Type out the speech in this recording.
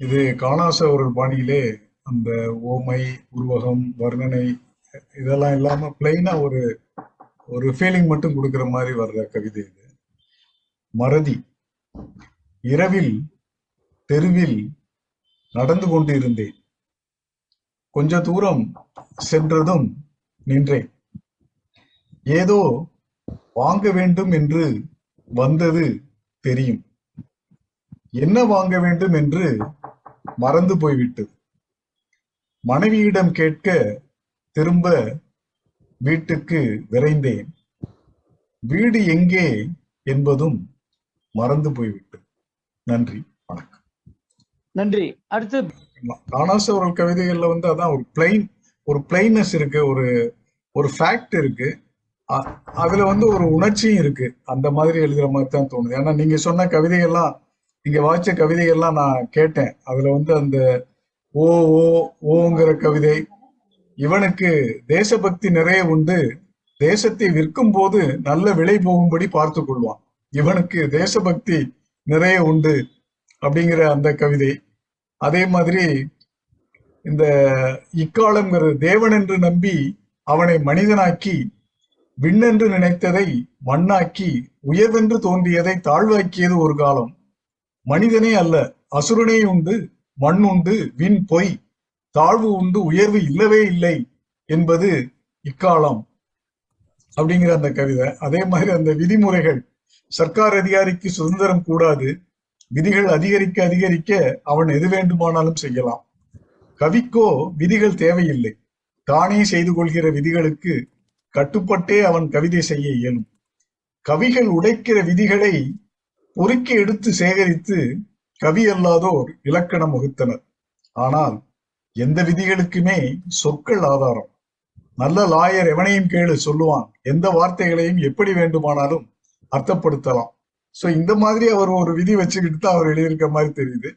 இது காணாச ஒரு பாணியிலே அந்த ஓமை உருவகம் வர்ணனை இதெல்லாம் இல்லாம பிளைனா ஒரு ஒரு ஃபீலிங் மட்டும் கொடுக்குற மாதிரி வர்ற கவிதை இது. மறதி. இரவில் தெருவில் நடந்து கொண்டு இருந்தேன் கொஞ்ச தூரம் சென்றதும் நின்றேன். ஏதோ வாங்க வேண்டும் என்று வந்தது தெரியும். என்ன வாங்க வேண்டும் என்று மறந்து போய்விட்டது. மனைவியிடம் கேட்க திரும்ப வீட்டுக்கு விரைந்தேன். வீடு எங்கே என்பதும் மறந்து போய்விட்டது. நன்றி வணக்கம். நன்றி. அடுத்து காணாச ஒரு கவிதைகள்ல வந்து அதான் ஒரு பிளைன் ஒரு பிளைன்னஸ் இருக்கு ஒரு ஒரு ஃபேக்ட் இருக்கு. அதுல வந்து ஒரு உணர்ச்சியும் இருக்கு. அந்த மாதிரி எழுதுற மாதிரி தான் தோணுது. ஏன்னா நீங்க சொன்ன கவிதைகள்லாம் நீங்க வாய்ச்ச கவிதைகள்லாம் நான் கேட்டேன். அதுல வந்து அந்த ஓ ஓ ஓங்கிற கவிதை இவனுக்கு தேசபக்தி நிறைய உண்டு தேசத்தை விற்கும் போது நல்ல விலை போகும்படி பார்த்து கொள்வான். இவனுக்கு தேசபக்தி நிறைய உண்டு அப்படிங்கிற அந்த கவிதை. அதே மாதிரி இந்த இக்காலங்கிற தேவன் என்று நம்பி அவனை மனிதனாக்கி விண்ணென்று நினைத்ததை மண்ணாக்கி உயர்வென்று தோன்றியதை தாழ்வாக்கியது ஒரு காலம். மனிதனே அல்ல. அசுரனே உண்டு மண் உண்டு விண் பொய் தாழ்வு உண்டு உயர்வு இல்லவே இல்லை என்பது இக்காலம் அப்படிங்கிற அந்த கவிதை. அதே மாதிரி அந்த விதிமுறைகள் சர்க்கார் அதிகாரிக்கு சுதந்திரம் கூடாது விதிகள் அதிகரிக்க அதிகரிக்க அவன் எது வேண்டுமானாலும் செய்யலாம். கவிக்கோ விதிகள் தேவையில்லை. தானே செய்து கொள்கிற விதிகளுக்கு கட்டுப்பட்டே அவன் கவிதை செய்ய இயலும். கவிகள் உடைக்கிற விதிகளை பொறுக்கி எடுத்து சேகரித்து கவி அல்லாதோர் இலக்கணம் வகுத்தனர். ஆனால் எந்த விதிகளுக்குமே சொற்கள் ஆதாரம். நல்ல லாயர் எவனையும் கேளு சொல்லுவான். எந்த வார்த்தைகளையும் எப்படி வேண்டுமானாலும் அர்த்தப்படுத்தலாம். சோ இந்த மாதிரி அவர் ஒரு விதி வச்சுக்கிட்டு தான் அவர் எழுதியிருக்க மாதிரி தெரியுது.